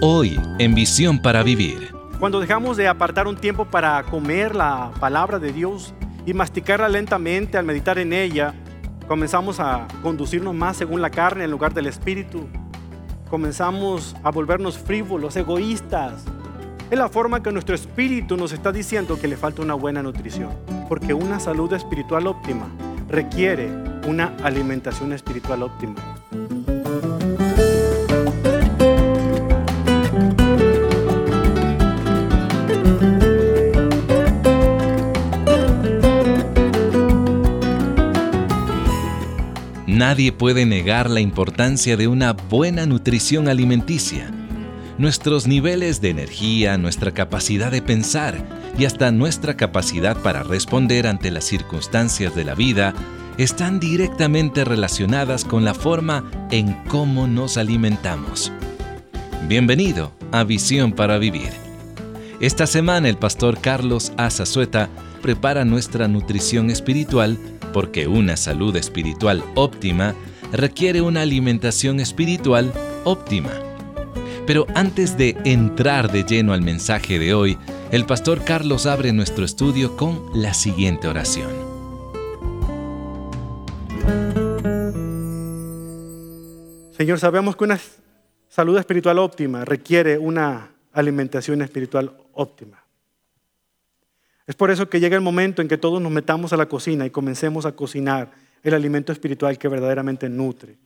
Hoy en Visión para Vivir. Cuando dejamos de apartar un tiempo para comer la palabra de Dios y masticarla lentamente al meditar en ella, comenzamos a conducirnos más según la carne en lugar del espíritu. Comenzamos a volvernos frívolos, egoístas. Es la forma que nuestro espíritu nos está diciendo que le falta una buena nutrición. Porque una salud espiritual óptima requiere una alimentación espiritual óptima. Nadie puede negar la importancia de una buena nutrición alimenticia. Nuestros niveles de energía, nuestra capacidad de pensar y hasta nuestra capacidad para responder ante las circunstancias de la vida están directamente relacionadas con la forma en cómo nos alimentamos. Bienvenido a Visión para Vivir. Esta semana el pastor Carlos Azazueta prepara nuestra nutrición espiritual porque una salud espiritual óptima requiere una alimentación espiritual óptima. Pero antes de entrar de lleno al mensaje de hoy, el pastor Carlos abre nuestro estudio con la siguiente oración. Señor, sabemos que una salud espiritual óptima requiere una alimentación espiritual óptima. Es por eso que llega el momento en que todos nos metamos a la cocina y comencemos a cocinar el alimento espiritual que verdaderamente nutre.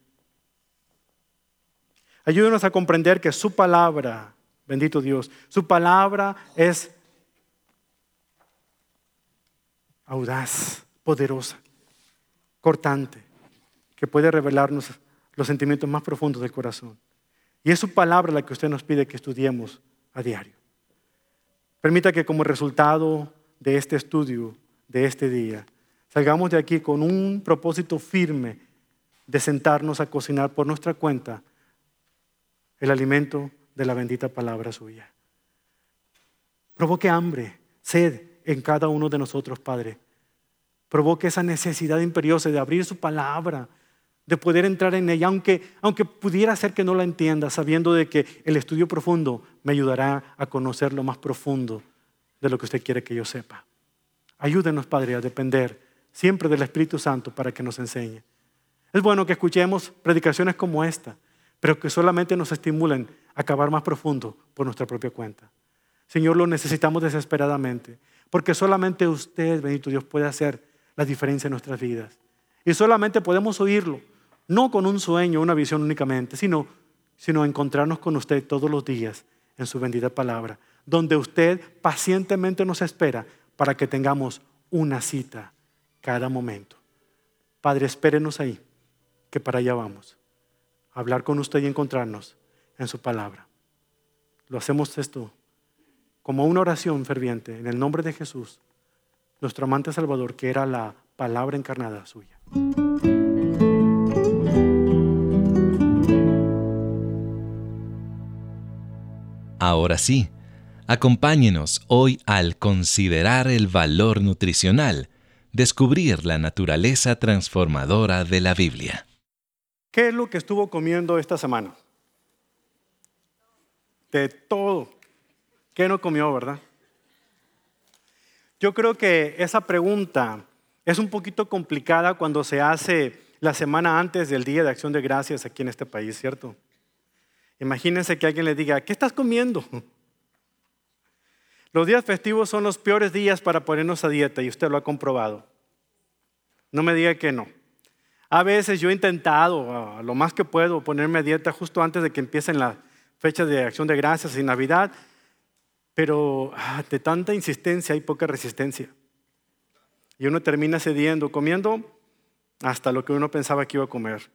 Ayúdenos a comprender que su palabra, bendito Dios, su palabra es audaz, poderosa, cortante, que puede revelarnos los sentimientos más profundos del corazón. Y es su palabra la que usted nos pide que estudiemos a diario. Permita que como resultado de este estudio, de este día, salgamos de aquí con un propósito firme de sentarnos a cocinar por nuestra cuenta el alimento de la bendita palabra suya. Provoque hambre, sed en cada uno de nosotros, Padre. Provoque esa necesidad imperiosa de abrir su palabra, de poder entrar en ella, aunque, aunque pudiera ser que no la entienda, sabiendo de que el estudio profundo me ayudará a conocer lo más profundo de lo que usted quiere que yo sepa. Ayúdenos, Padre, a depender siempre del Espíritu Santo para que nos enseñe. Es bueno que escuchemos predicaciones como esta, pero que solamente nos estimulen a acabar más profundo por nuestra propia cuenta. Señor, lo necesitamos desesperadamente, porque solamente usted, bendito Dios, puede hacer la diferencia en nuestras vidas. Y solamente podemos oírlo, no con un sueño, una visión únicamente, sino, sino encontrarnos con usted todos los días en su bendita palabra donde usted pacientemente nos espera para que tengamos una cita cada momento. Padre, espérenos ahí, que para allá vamos. A hablar con usted y encontrarnos en su palabra. Lo hacemos esto como una oración ferviente en el nombre de Jesús, nuestro amante Salvador, que era la palabra encarnada suya. Ahora sí Acompáñenos hoy al considerar el valor nutricional, descubrir la naturaleza transformadora de la Biblia. ¿Qué es lo que estuvo comiendo esta semana? De todo. ¿Qué no comió, verdad? Yo creo que esa pregunta es un poquito complicada cuando se hace la semana antes del Día de Acción de Gracias aquí en este país, ¿cierto? Imagínense que alguien le diga, ¿qué estás comiendo? Los días festivos son los peores días para ponernos a dieta y usted lo ha comprobado. No me diga que no. A veces yo he intentado, lo más que puedo, ponerme a dieta justo antes de que empiecen las fechas de acción de gracias y Navidad, pero ah, de tanta insistencia hay poca resistencia. Y uno termina cediendo, comiendo hasta lo que uno pensaba que iba a comer.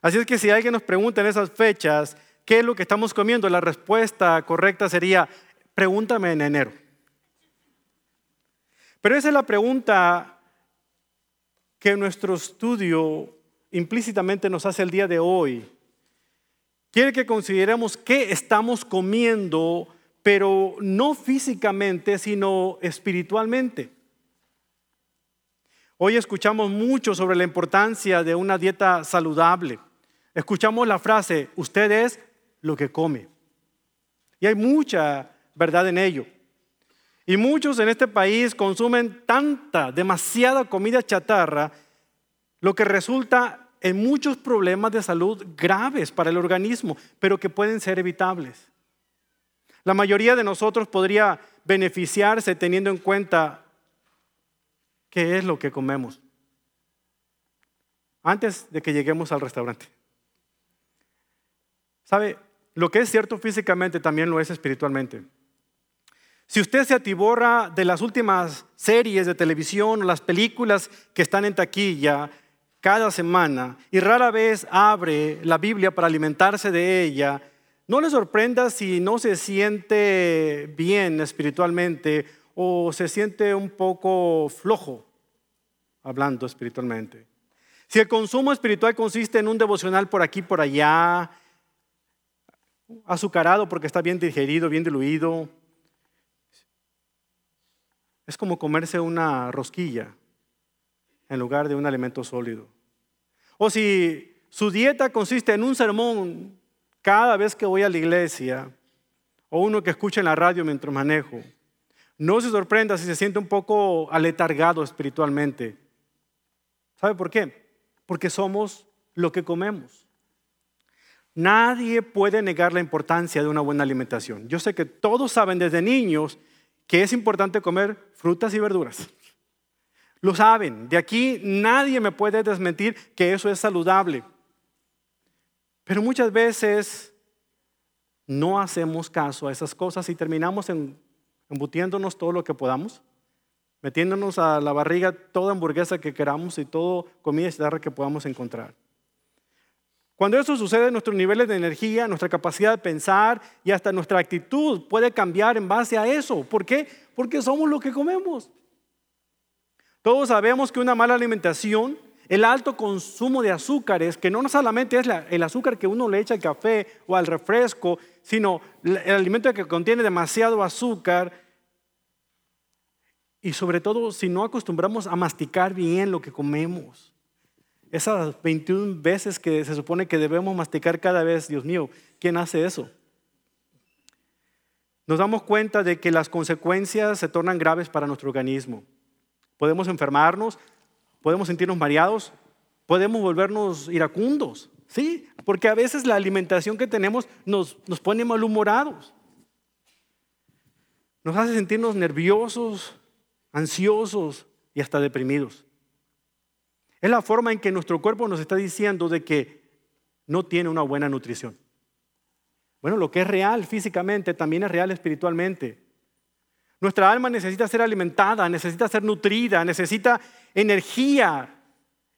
Así es que si alguien nos pregunta en esas fechas, ¿qué es lo que estamos comiendo? La respuesta correcta sería, pregúntame en enero. Pero esa es la pregunta que nuestro estudio implícitamente nos hace el día de hoy. Quiere que consideremos qué estamos comiendo, pero no físicamente, sino espiritualmente. Hoy escuchamos mucho sobre la importancia de una dieta saludable, escuchamos la frase, usted es lo que come. Y hay mucha verdad en ello. Y muchos en este país consumen tanta, demasiada comida chatarra, lo que resulta en muchos problemas de salud graves para el organismo, pero que pueden ser evitables. La mayoría de nosotros podría beneficiarse teniendo en cuenta qué es lo que comemos antes de que lleguemos al restaurante. ¿Sabe? Lo que es cierto físicamente también lo es espiritualmente. Si usted se atiborra de las últimas series de televisión o las películas que están en taquilla cada semana y rara vez abre la Biblia para alimentarse de ella, no le sorprenda si no se siente bien espiritualmente o se siente un poco flojo hablando espiritualmente. Si el consumo espiritual consiste en un devocional por aquí, por allá, azucarado porque está bien digerido, bien diluido, es como comerse una rosquilla en lugar de un alimento sólido. O si su dieta consiste en un sermón cada vez que voy a la iglesia o uno que escucha en la radio mientras manejo, no se sorprenda si se siente un poco aletargado espiritualmente. ¿Sabe por qué? Porque somos lo que comemos. Nadie puede negar la importancia de una buena alimentación. Yo sé que todos saben desde niños que es importante comer frutas y verduras. Lo saben. De aquí nadie me puede desmentir que eso es saludable. Pero muchas veces no hacemos caso a esas cosas y terminamos embutiéndonos todo lo que podamos, metiéndonos a la barriga toda hamburguesa que queramos y toda comida chatarra que podamos encontrar. Cuando eso sucede, nuestros niveles de energía, nuestra capacidad de pensar y hasta nuestra actitud puede cambiar en base a eso. ¿Por qué? Porque somos lo que comemos. Todos sabemos que una mala alimentación, el alto consumo de azúcares, que no solamente es el azúcar que uno le echa al café o al refresco, sino el alimento que contiene demasiado azúcar, y sobre todo si no acostumbramos a masticar bien lo que comemos. Esas 21 veces que se supone que debemos masticar cada vez, Dios mío, ¿quién hace eso? Nos damos cuenta de que las consecuencias se tornan graves para nuestro organismo podemos enfermarnos, podemos sentirnos mareados, podemos volvernos iracundos, ¿sí? Porque a veces la alimentación que tenemos nos, nos pone malhumorados, nos hace sentirnos nerviosos, ansiosos y hasta deprimidos. Es la forma en que nuestro cuerpo nos está diciendo de que no tiene una buena nutrición. Bueno, lo que es real físicamente también es real espiritualmente. Nuestra alma necesita ser alimentada, necesita ser nutrida, necesita energía.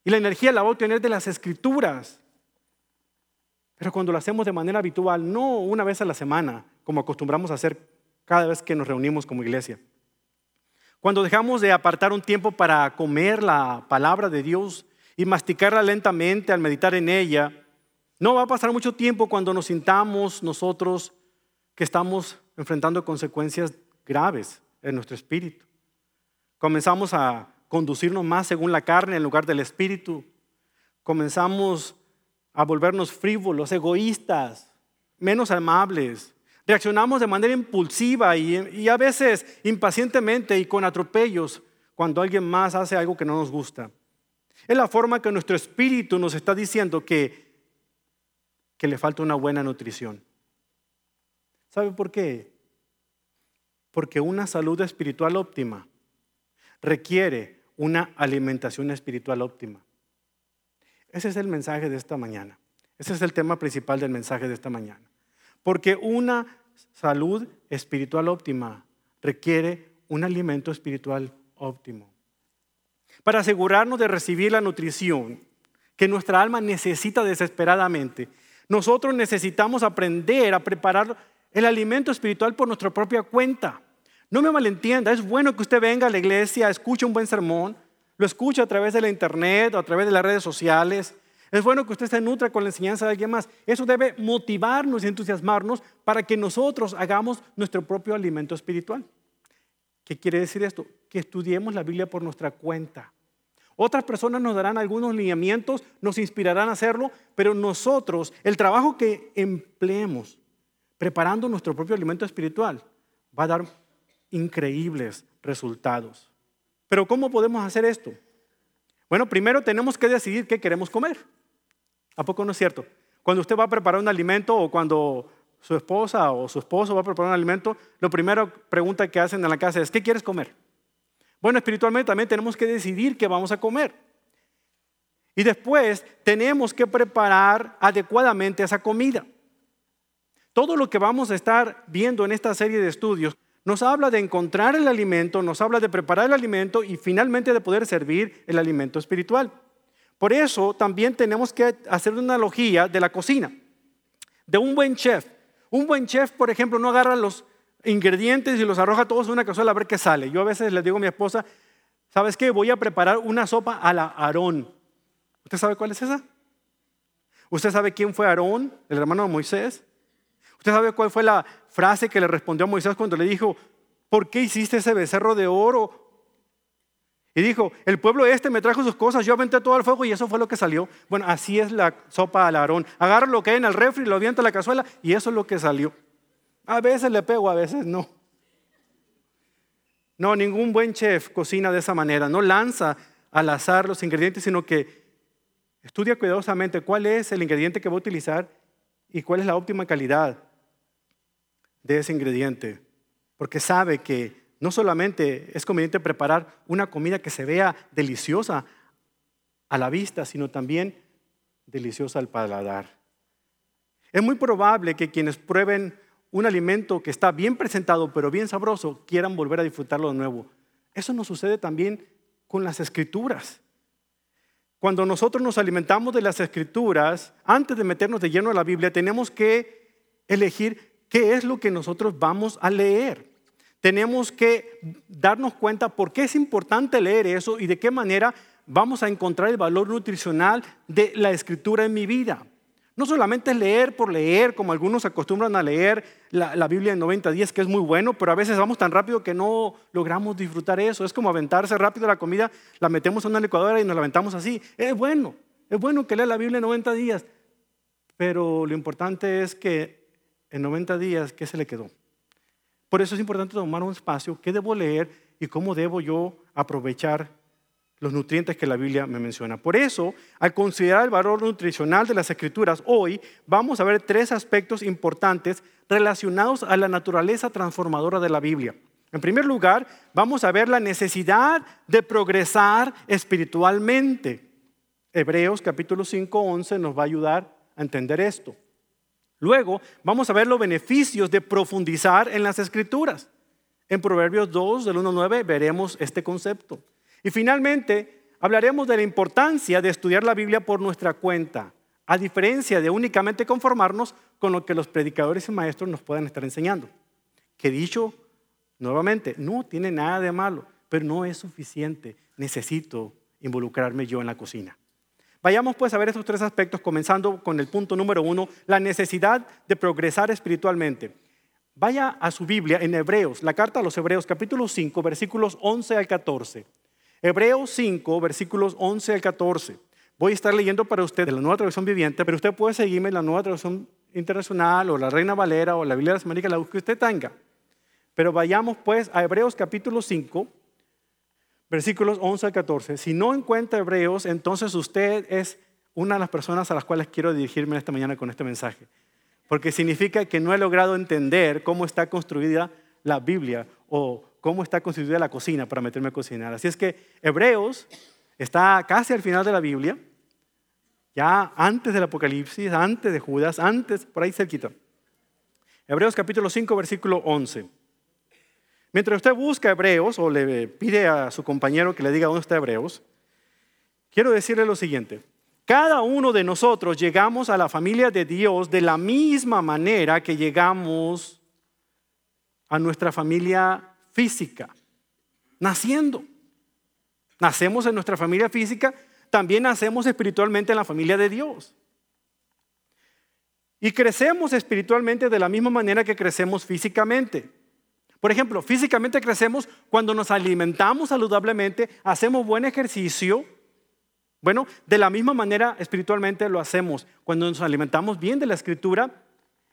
Y la energía la va a obtener de las escrituras. Pero cuando lo hacemos de manera habitual, no una vez a la semana, como acostumbramos a hacer cada vez que nos reunimos como iglesia. Cuando dejamos de apartar un tiempo para comer la palabra de Dios y masticarla lentamente al meditar en ella, no va a pasar mucho tiempo cuando nos sintamos nosotros que estamos enfrentando consecuencias graves en nuestro espíritu. Comenzamos a conducirnos más según la carne en lugar del espíritu. Comenzamos a volvernos frívolos, egoístas, menos amables. Reaccionamos de manera impulsiva y, a veces impacientemente y con atropellos cuando alguien más hace algo que no nos gusta. Es la forma que nuestro espíritu nos está diciendo que, que le falta una buena nutrición. ¿Sabe por qué? Porque una salud espiritual óptima requiere una alimentación espiritual óptima. Ese es el mensaje de esta mañana. Ese es el tema principal del mensaje de esta mañana. Porque una salud espiritual óptima requiere un alimento espiritual óptimo. Para asegurarnos de recibir la nutrición que nuestra alma necesita desesperadamente, nosotros necesitamos aprender a preparar el alimento espiritual por nuestra propia cuenta. No me malentienda, es bueno que usted venga a la iglesia, escuche un buen sermón, lo escuche a través de la internet o a través de las redes sociales. Es bueno que usted se nutra con la enseñanza de alguien más. Eso debe motivarnos y entusiasmarnos para que nosotros hagamos nuestro propio alimento espiritual. ¿Qué quiere decir esto? Que estudiemos la Biblia por nuestra cuenta. Otras personas nos darán algunos lineamientos, nos inspirarán a hacerlo, pero nosotros, el trabajo que empleemos preparando nuestro propio alimento espiritual, va a dar increíbles resultados. Pero ¿cómo podemos hacer esto? Bueno, primero tenemos que decidir qué queremos comer. ¿A poco no es cierto? Cuando usted va a preparar un alimento o cuando su esposa o su esposo va a preparar un alimento, lo primero pregunta que hacen en la casa es, ¿qué quieres comer? Bueno, espiritualmente también tenemos que decidir qué vamos a comer. Y después tenemos que preparar adecuadamente esa comida. Todo lo que vamos a estar viendo en esta serie de estudios nos habla de encontrar el alimento, nos habla de preparar el alimento y finalmente de poder servir el alimento espiritual. Por eso también tenemos que hacer una analogía de la cocina, de un buen chef. Un buen chef, por ejemplo, no agarra los ingredientes y los arroja todos en una cazuela a ver qué sale. Yo a veces le digo a mi esposa, ¿sabes qué? Voy a preparar una sopa a la Aarón. ¿Usted sabe cuál es esa? ¿Usted sabe quién fue Aarón, el hermano de Moisés? ¿Usted sabe cuál fue la frase que le respondió a Moisés cuando le dijo, ¿por qué hiciste ese becerro de oro? Y dijo, el pueblo este me trajo sus cosas, yo aventé todo el fuego y eso fue lo que salió. Bueno, así es la sopa al Aarón. Agarra lo que hay en el refri, lo avienta a la cazuela y eso es lo que salió. A veces le pego, a veces no. No, ningún buen chef cocina de esa manera. No lanza al azar los ingredientes, sino que estudia cuidadosamente cuál es el ingrediente que va a utilizar y cuál es la óptima calidad de ese ingrediente, porque sabe que no solamente es conveniente preparar una comida que se vea deliciosa a la vista, sino también deliciosa al paladar. Es muy probable que quienes prueben un alimento que está bien presentado, pero bien sabroso, quieran volver a disfrutarlo de nuevo. Eso nos sucede también con las escrituras. Cuando nosotros nos alimentamos de las escrituras, antes de meternos de lleno a la Biblia, tenemos que elegir qué es lo que nosotros vamos a leer. Tenemos que darnos cuenta por qué es importante leer eso y de qué manera vamos a encontrar el valor nutricional de la escritura en mi vida. No solamente es leer por leer, como algunos acostumbran a leer la, Biblia en 90 días, que es muy bueno, pero a veces vamos tan rápido que no logramos disfrutar eso. Es como aventarse rápido la comida, la metemos en una licuadora y nos la aventamos así. Es bueno, es bueno que lea la Biblia en 90 días, pero lo importante es que en 90 días, ¿qué se le quedó? Por eso es importante tomar un espacio, qué debo leer y cómo debo yo aprovechar los nutrientes que la Biblia me menciona. Por eso, al considerar el valor nutricional de las escrituras, hoy vamos a ver tres aspectos importantes relacionados a la naturaleza transformadora de la Biblia. En primer lugar, vamos a ver la necesidad de progresar espiritualmente. Hebreos capítulo 5, 11 nos va a ayudar a entender esto. Luego vamos a ver los beneficios de profundizar en las escrituras. En Proverbios 2, del 1 al 9, veremos este concepto. Y finalmente, hablaremos de la importancia de estudiar la Biblia por nuestra cuenta, a diferencia de únicamente conformarnos con lo que los predicadores y maestros nos puedan estar enseñando. Que dicho nuevamente, no tiene nada de malo, pero no es suficiente. Necesito involucrarme yo en la cocina. Vayamos pues a ver estos tres aspectos, comenzando con el punto número uno, la necesidad de progresar espiritualmente. Vaya a su Biblia en Hebreos, la carta a los Hebreos, capítulo 5, versículos 11 al 14. Hebreos 5, versículos 11 al 14. Voy a estar leyendo para usted de la nueva traducción viviente, pero usted puede seguirme en la nueva traducción internacional o la Reina Valera o la Biblia de las Américas, la que usted tenga. Pero vayamos pues a Hebreos capítulo 5, versículos 11 al 14. Si no encuentra hebreos, entonces usted es una de las personas a las cuales quiero dirigirme esta mañana con este mensaje. Porque significa que no he logrado entender cómo está construida la Biblia o cómo está constituida la cocina para meterme a cocinar. Así es que Hebreos está casi al final de la Biblia, ya antes del Apocalipsis, antes de Judas, antes, por ahí cerquita. Hebreos capítulo 5, versículo 11. Mientras usted busca Hebreos o le pide a su compañero que le diga dónde está Hebreos, quiero decirle lo siguiente. Cada uno de nosotros llegamos a la familia de Dios de la misma manera que llegamos a nuestra familia física, naciendo. Nacemos en nuestra familia física, también nacemos espiritualmente en la familia de Dios. Y crecemos espiritualmente de la misma manera que crecemos físicamente. Por ejemplo, físicamente crecemos cuando nos alimentamos saludablemente, hacemos buen ejercicio Bueno, de la misma manera espiritualmente lo hacemos cuando nos alimentamos bien de la escritura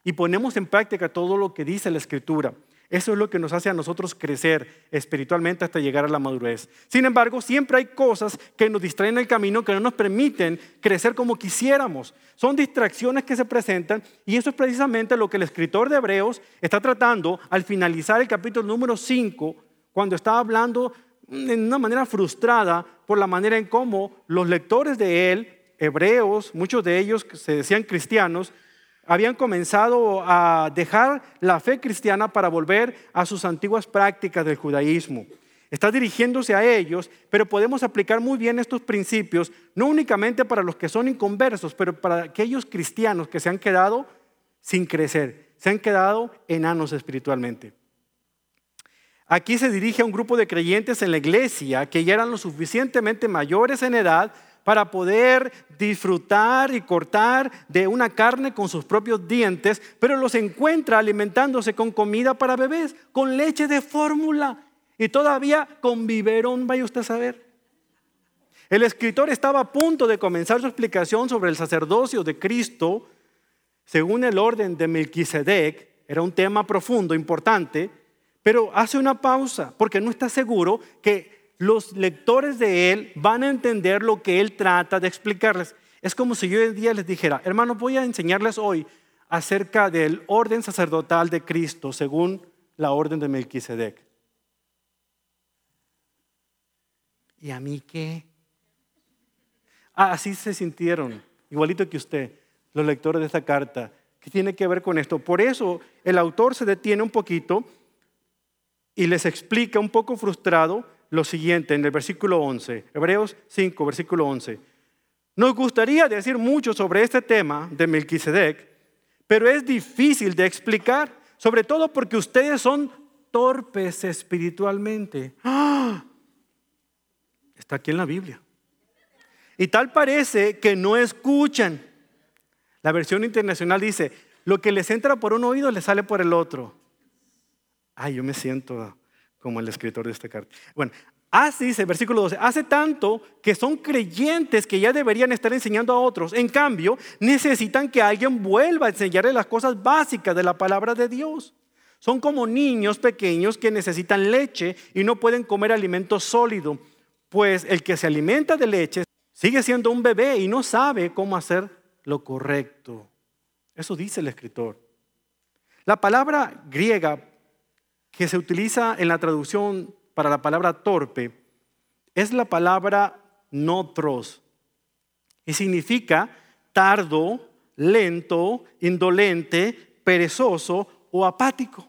y ponemos en práctica todo lo que dice la escritura. Eso es lo que nos hace a nosotros crecer espiritualmente hasta llegar a la madurez. Sin embargo, siempre hay cosas que nos distraen el camino, que no nos permiten crecer como quisiéramos. Son distracciones que se presentan y eso es precisamente lo que el escritor de Hebreos está tratando al finalizar el capítulo número 5, cuando está hablando en una manera frustrada por la manera en cómo los lectores de él, hebreos, muchos de ellos que se decían cristianos, habían comenzado a dejar la fe cristiana para volver a sus antiguas prácticas del judaísmo. Está dirigiéndose a ellos, pero podemos aplicar muy bien estos principios, no únicamente para los que son inconversos, pero para aquellos cristianos que se han quedado sin crecer, se han quedado enanos espiritualmente. Aquí se dirige a un grupo de creyentes en la iglesia que ya eran lo suficientemente mayores en edad para poder disfrutar y cortar de una carne con sus propios dientes, pero los encuentra alimentándose con comida para bebés, con leche de fórmula y todavía con biberón, vaya usted a saber. El escritor estaba a punto de comenzar su explicación sobre el sacerdocio de Cristo según el orden de Melquisedec, era un tema profundo, importante, pero hace una pausa porque no está seguro que los lectores de él van a entender lo que él trata de explicarles. Es como si yo hoy día les dijera, hermanos, voy a enseñarles hoy acerca del orden sacerdotal de Cristo según la orden de Melquisedec. ¿Y a mí qué? Ah, así se sintieron, igualito que usted, los lectores de esta carta. ¿Qué tiene que ver con esto? Por eso el autor se detiene un poquito y les explica un poco frustrado lo siguiente en el versículo 11, Hebreos 5, versículo 11. Nos gustaría decir mucho sobre este tema de Melquisedec, pero es difícil de explicar, sobre todo porque ustedes son torpes espiritualmente. ¡Ah! Está aquí en la Biblia. Y tal parece que no escuchan. La versión internacional dice, lo que les entra por un oído les sale por el otro. Ay, yo me siento como el escritor de esta carta. Bueno, así dice, versículo 12, hace tanto que son creyentes que ya deberían estar enseñando a otros. En cambio, necesitan que alguien vuelva a enseñarles las cosas básicas de la palabra de Dios. Son como niños pequeños que necesitan leche y no pueden comer alimento sólido, pues el que se alimenta de leche sigue siendo un bebé y no sabe cómo hacer lo correcto. Eso dice el escritor. La palabra griega que se utiliza en la traducción para la palabra torpe es la palabra notros y significa tardo, lento, indolente, perezoso o apático.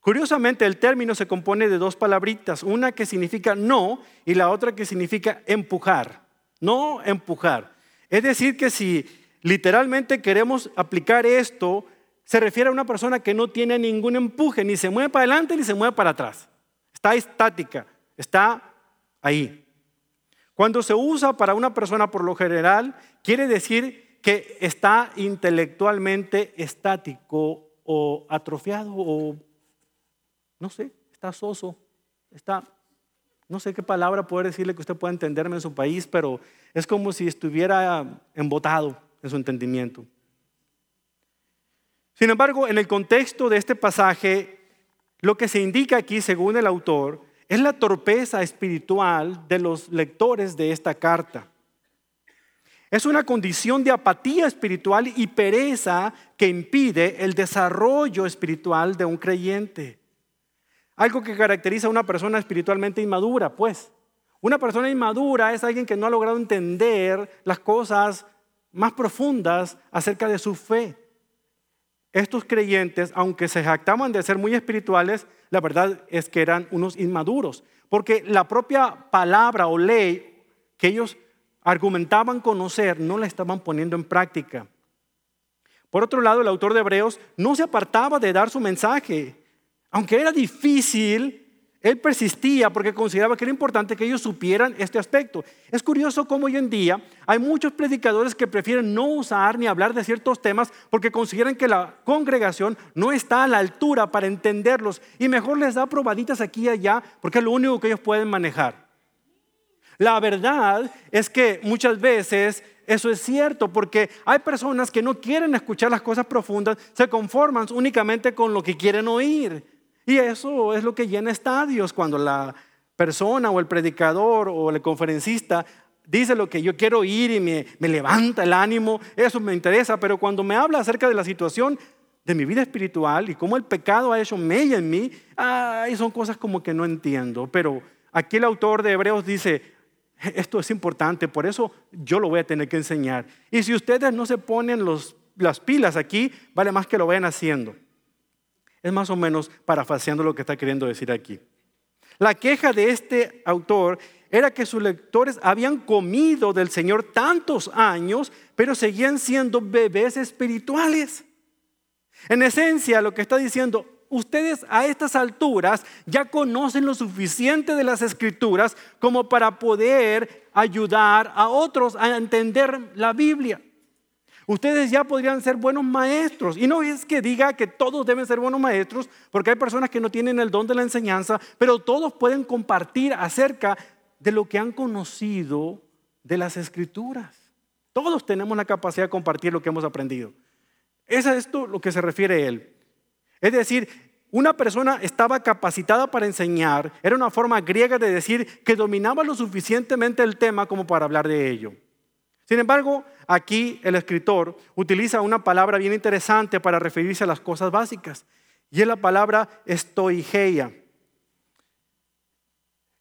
Curiosamente, el término se compone de dos palabritas, una que significa no y la otra que significa empujar. No empujar. Es decir, que si literalmente queremos aplicar esto se refiere a una persona que no tiene ningún empuje, ni se mueve para adelante ni se mueve para atrás. Está estática, está ahí. Cuando se usa para una persona por lo general, quiere decir que está intelectualmente estático o atrofiado o, no sé, está soso, está, no sé qué palabra poder decirle que usted pueda entenderme en su país, pero es como si estuviera embotado en su entendimiento. Sin embargo, en el contexto de este pasaje, lo que se indica aquí, según el autor, es la torpeza espiritual de los lectores de esta carta. Es una condición de apatía espiritual y pereza que impide el desarrollo espiritual de un creyente. Algo que caracteriza a una persona espiritualmente inmadura, pues. Una persona inmadura es alguien que no ha logrado entender las cosas más profundas acerca de su fe estos creyentes, aunque se jactaban de ser muy espirituales, la verdad es que eran unos inmaduros, porque la propia palabra o ley que ellos argumentaban conocer no la estaban poniendo en práctica. Por otro lado, el autor de Hebreos no se apartaba de dar su mensaje, aunque era difícil él persistía porque consideraba que era importante que ellos supieran este aspecto. Es curioso cómo hoy en día hay muchos predicadores que prefieren no usar ni hablar de ciertos temas porque consideran que la congregación no está a la altura para entenderlos y mejor les da probaditas aquí y allá porque es lo único que ellos pueden manejar. La verdad es que muchas veces eso es cierto, porque hay personas que no quieren escuchar las cosas profundas, se conforman únicamente con lo que quieren oír. Y eso es lo que llena estadios cuando la persona o el predicador o el conferencista dice lo que yo quiero oír y me, levanta el ánimo, eso me interesa, pero cuando me habla acerca de la situación de mi vida espiritual y cómo el pecado ha hecho mella en mí, ay, son cosas como que no entiendo. Pero aquí el autor de Hebreos dice, esto es importante, por eso yo lo voy a tener que enseñar. Y si ustedes no se ponen las pilas aquí, vale más que lo vayan haciendo. Es más o menos parafaseando lo que está queriendo decir aquí. La queja de este autor era que sus lectores habían comido del Señor tantos años, pero seguían siendo bebés espirituales. En esencia, lo que está diciendo, ustedes a estas alturas ya conocen lo suficiente de las escrituras como para poder ayudar a otros a entender la Biblia. Ustedes ya podrían ser buenos maestros. Y no es que diga que todos deben ser buenos maestros, porque hay personas que no tienen el don de la enseñanza, pero todos pueden compartir acerca de lo que han conocido de las escrituras. Todos tenemos la capacidad de compartir lo que hemos aprendido. Es a esto lo que se refiere él. Es decir, una persona estaba capacitada para enseñar, era una forma griega de decir que dominaba lo suficientemente el tema como para hablar de ello. Sin embargo, aquí el escritor utiliza una palabra bien interesante para referirse a las cosas básicas, y es la palabra estoigeia.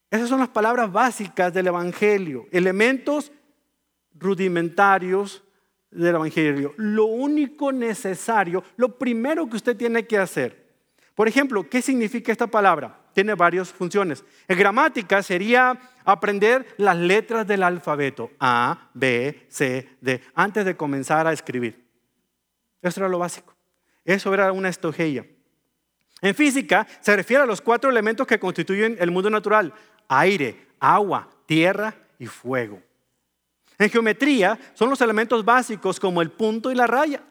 Esas son las palabras básicas del Evangelio, elementos rudimentarios del Evangelio. Lo único necesario, lo primero que usted tiene que hacer. Por ejemplo, ¿qué significa esta palabra? Tiene varias funciones. En gramática sería aprender las letras del alfabeto, A, B, C, D, antes de comenzar a escribir. Eso era lo básico. Eso era una estogeia. En física se refiere a los cuatro elementos que constituyen el mundo natural. Aire, agua, tierra y fuego. En geometría son los elementos básicos como el punto y la raya.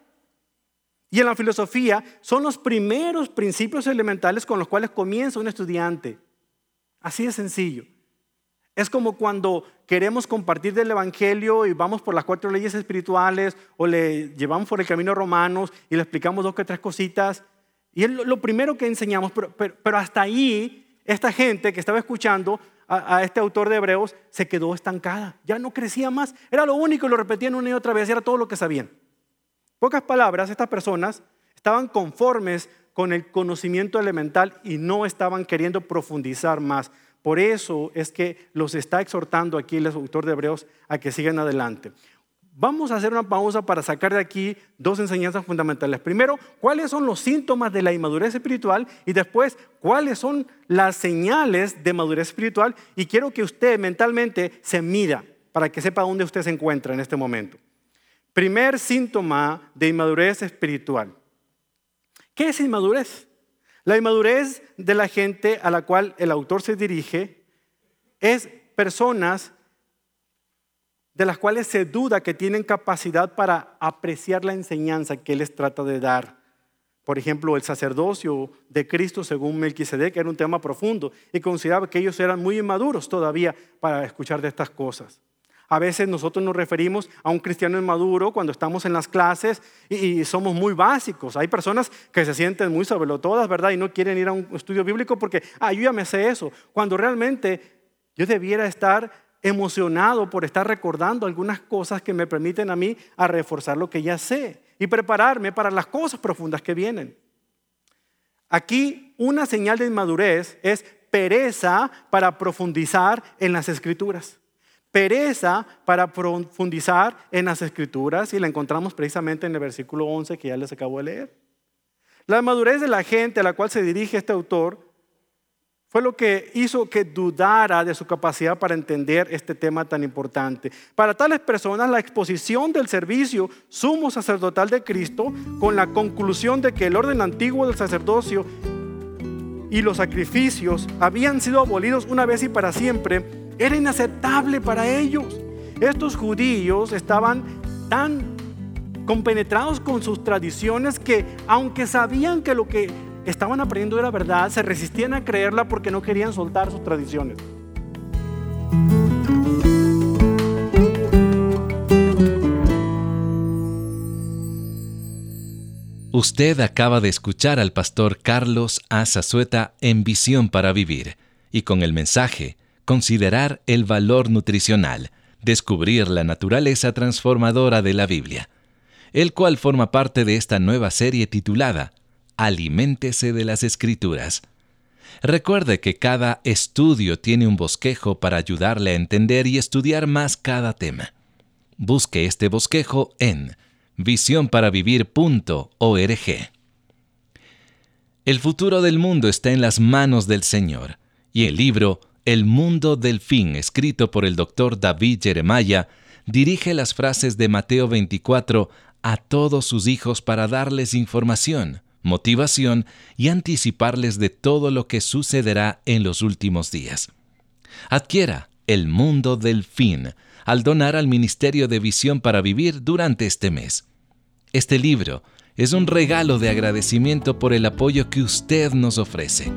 Y en la filosofía son los primeros principios elementales con los cuales comienza un estudiante. Así de sencillo. Es como cuando queremos compartir del Evangelio y vamos por las cuatro leyes espirituales o le llevamos por el camino romanos y le explicamos dos o tres cositas. Y es lo primero que enseñamos, pero, hasta ahí esta gente que estaba escuchando a, este autor de Hebreos se quedó estancada, ya no crecía más, era lo único y lo repetían una y otra vez, era todo lo que sabían. Pocas palabras, estas personas estaban conformes con el conocimiento elemental y no estaban queriendo profundizar más. Por eso es que los está exhortando aquí el autor de Hebreos a que sigan adelante. Vamos a hacer una pausa para sacar de aquí dos enseñanzas fundamentales. Primero, cuáles son los síntomas de la inmadurez espiritual y después, cuáles son las señales de madurez espiritual. Y quiero que usted mentalmente se mida para que sepa dónde usted se encuentra en este momento. Primer síntoma de inmadurez espiritual. ¿Qué es inmadurez? La inmadurez de la gente a la cual el autor se dirige es personas de las cuales se duda que tienen capacidad para apreciar la enseñanza que les trata de dar. Por ejemplo, el sacerdocio de Cristo según Melquisedec era un tema profundo y consideraba que ellos eran muy inmaduros todavía para escuchar de estas cosas. A veces nosotros nos referimos a un cristiano inmaduro cuando estamos en las clases y, somos muy básicos. Hay personas que se sienten muy todas, ¿verdad? Y no quieren ir a un estudio bíblico porque, ah, yo ya me sé eso. Cuando realmente yo debiera estar emocionado por estar recordando algunas cosas que me permiten a mí a reforzar lo que ya sé y prepararme para las cosas profundas que vienen. Aquí una señal de inmadurez es pereza para profundizar en las escrituras. Pereza para profundizar en las escrituras y la encontramos precisamente en el versículo 11 que ya les acabo de leer. La madurez de la gente a la cual se dirige este autor fue lo que hizo que dudara de su capacidad para entender este tema tan importante. Para tales personas, la exposición del servicio sumo sacerdotal de Cristo, con la conclusión de que el orden antiguo del sacerdocio y los sacrificios habían sido abolidos una vez y para siempre, era inaceptable para ellos. Estos judíos estaban tan compenetrados con sus tradiciones que aunque sabían que lo que estaban aprendiendo era verdad, se resistían a creerla porque no querían soltar sus tradiciones. Usted acaba de escuchar al pastor Carlos Azazueta en Visión para Vivir y con el mensaje Considerar el valor nutricional, descubrir la naturaleza transformadora de la Biblia, el cual forma parte de esta nueva serie titulada Aliméntese de las Escrituras. Recuerde que cada estudio tiene un bosquejo para ayudarle a entender y estudiar más cada tema. Busque este bosquejo en visionparavivir.org. El futuro del mundo está en las manos del Señor, y el libro El mundo del fin, escrito por el doctor David Jeremiah, dirige las frases de Mateo 24 a todos sus hijos para darles información, motivación y anticiparles de todo lo que sucederá en los últimos días. Adquiera El mundo del fin al donar al Ministerio de Visión para Vivir durante este mes. Este libro es un regalo de agradecimiento por el apoyo que usted nos ofrece.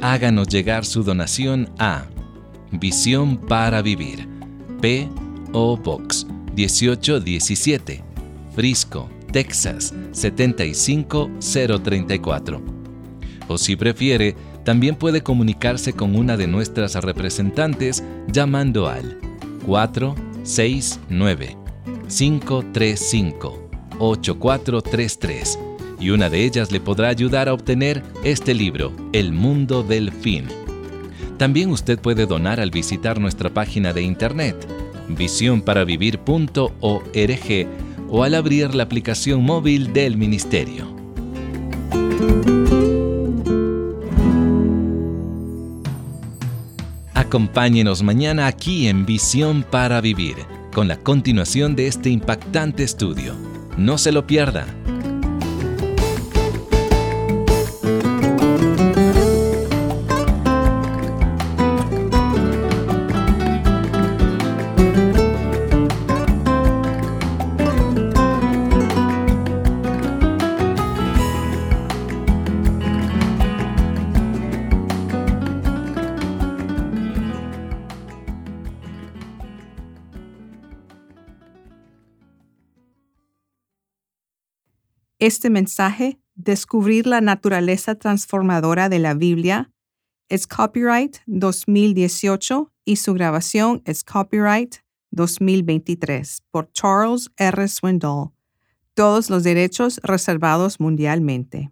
Háganos llegar su donación a Visión para Vivir, P.O. Box 1817, Frisco, Texas 75034. O si prefiere, también puede comunicarse con una de nuestras representantes llamando al 469 535 8433 y una de ellas le podrá ayudar a obtener este libro, El Mundo del Fin. También usted puede donar al visitar nuestra página de internet, visionparavivir.org o al abrir la aplicación móvil del Ministerio. Acompáñenos mañana aquí en Visión para Vivir, con la continuación de este impactante estudio. No se lo pierda. Este mensaje, Descubrir la naturaleza transformadora de la Biblia, es copyright 2018 y su grabación es copyright 2023 por Charles R. Swindoll. Todos los derechos reservados mundialmente.